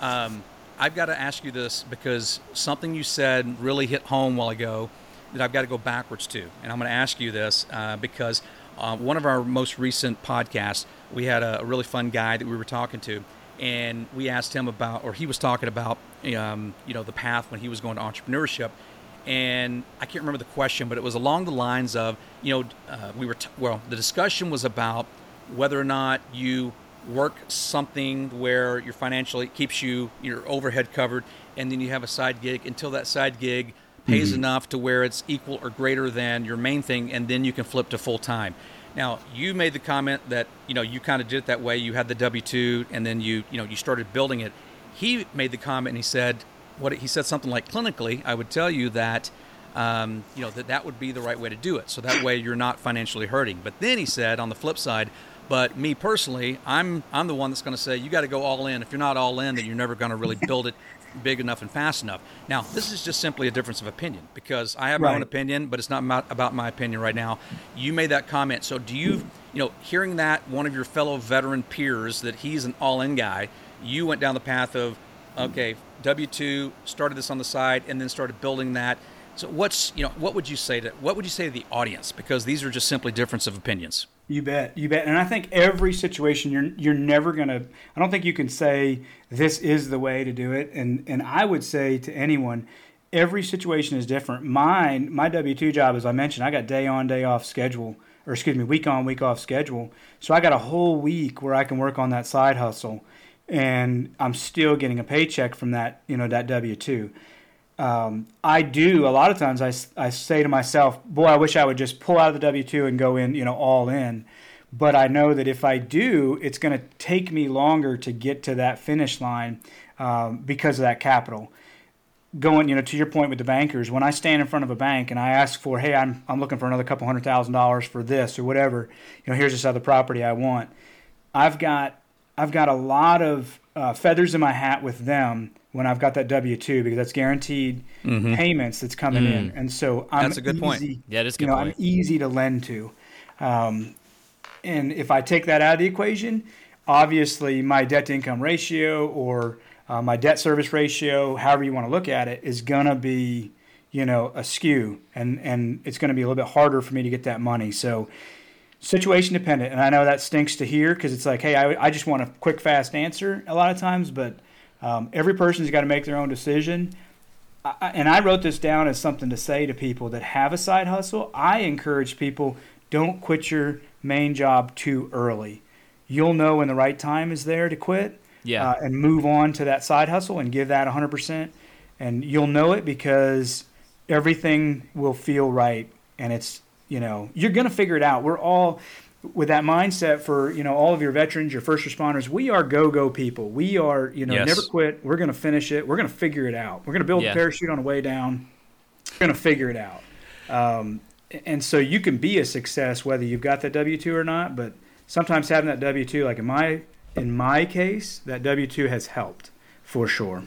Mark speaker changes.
Speaker 1: Um, I've got to ask you this because something you said really hit home while ago that I've got to go backwards to. And I'm going to ask you this uh, because uh, one of our most recent podcasts, we had a, a, really fun guy that we were talking to, and we asked him about, or he was talking about, um, you know, the path when he was going to entrepreneurship. And I can't remember the question, but it was along the lines of, you know, uh, we were, t- well, the discussion was about whether or not you work something where your financially keeps you your overhead covered and then you have a side gig. Until that side gig pays mm-hmm. enough to where it's equal or greater than your main thing and then you can flip to full time now you made the comment that you know you kind of did it that way. You had the w2 and then you you know you started building it. He made the comment and he said what he said something like clinically i would tell you that um, you know that that would be the right way to do it. So that way you're not financially hurting. But then he said on the flip side but me personally, I'm I'm the one that's going to say you got to go all in. If you're not all in, then you're never going to really build it big enough and fast enough. Now, this is just simply a difference of opinion because I have my right. own opinion, but it's not about my opinion right now. You made that comment, so do you, you know, hearing that one of your fellow veteran peers that he's an all-in guy, you went down the path of, okay, W two started this on the side and then started building that. So what's you know what would you say to what would you say to the audience because these are just simply difference of opinions.
Speaker 2: You bet, you bet. And I think every situation you're you're never gonna. I don't think you can say this is the way to do it. And and I would say to anyone, every situation is different. Mine, my W two job, as I mentioned, I got day on day off schedule, or excuse me, week on week off schedule. So I got a whole week where I can work on that side hustle, and I'm still getting a paycheck from that. You know that W two um, I do a lot of times. I, I say to myself, "Boy, I wish I would just pull out of the W two and go in, you know, all in." But I know that if I do, it's going to take me longer to get to that finish line um, because of that capital. Going, you know, to your point with the bankers, when I stand in front of a bank and I ask for, "Hey, I'm I'm looking for another couple hundred thousand dollars for this or whatever," you know, here's this other property I want. I've got I've got a lot of uh, feathers in my hat with them when I've got that W two because that's guaranteed mm-hmm. payments that's coming mm. in, and so I'm
Speaker 1: that's a good
Speaker 2: easy,
Speaker 1: point.
Speaker 3: Yeah, that's good
Speaker 2: you know,
Speaker 3: point.
Speaker 2: I'm easy to lend to, um, and if I take that out of the equation, obviously my debt to income ratio or uh, my debt service ratio, however you want to look at it, is gonna be you know askew, and and it's gonna be a little bit harder for me to get that money. So situation dependent, and I know that stinks to hear because it's like, hey, I, I just want a quick, fast answer a lot of times, but um, every person's got to make their own decision. I, and I wrote this down as something to say to people that have a side hustle. I encourage people don't quit your main job too early. You'll know when the right time is there to quit
Speaker 3: yeah.
Speaker 2: Uh, and move on to that side hustle and give that 100%. And you'll know it because everything will feel right. And it's, you know, you're going to figure it out. We're all, with that mindset for you know all of your veterans, your first responders, we are go go people. We are you know yes. never quit. We're going to finish it. We're going to figure it out. We're going to build yeah. a parachute on the way down. We're going to figure it out. Um, and so you can be a success whether you've got that W two or not. But sometimes having that W two, like in my in my case, that W two has helped for sure.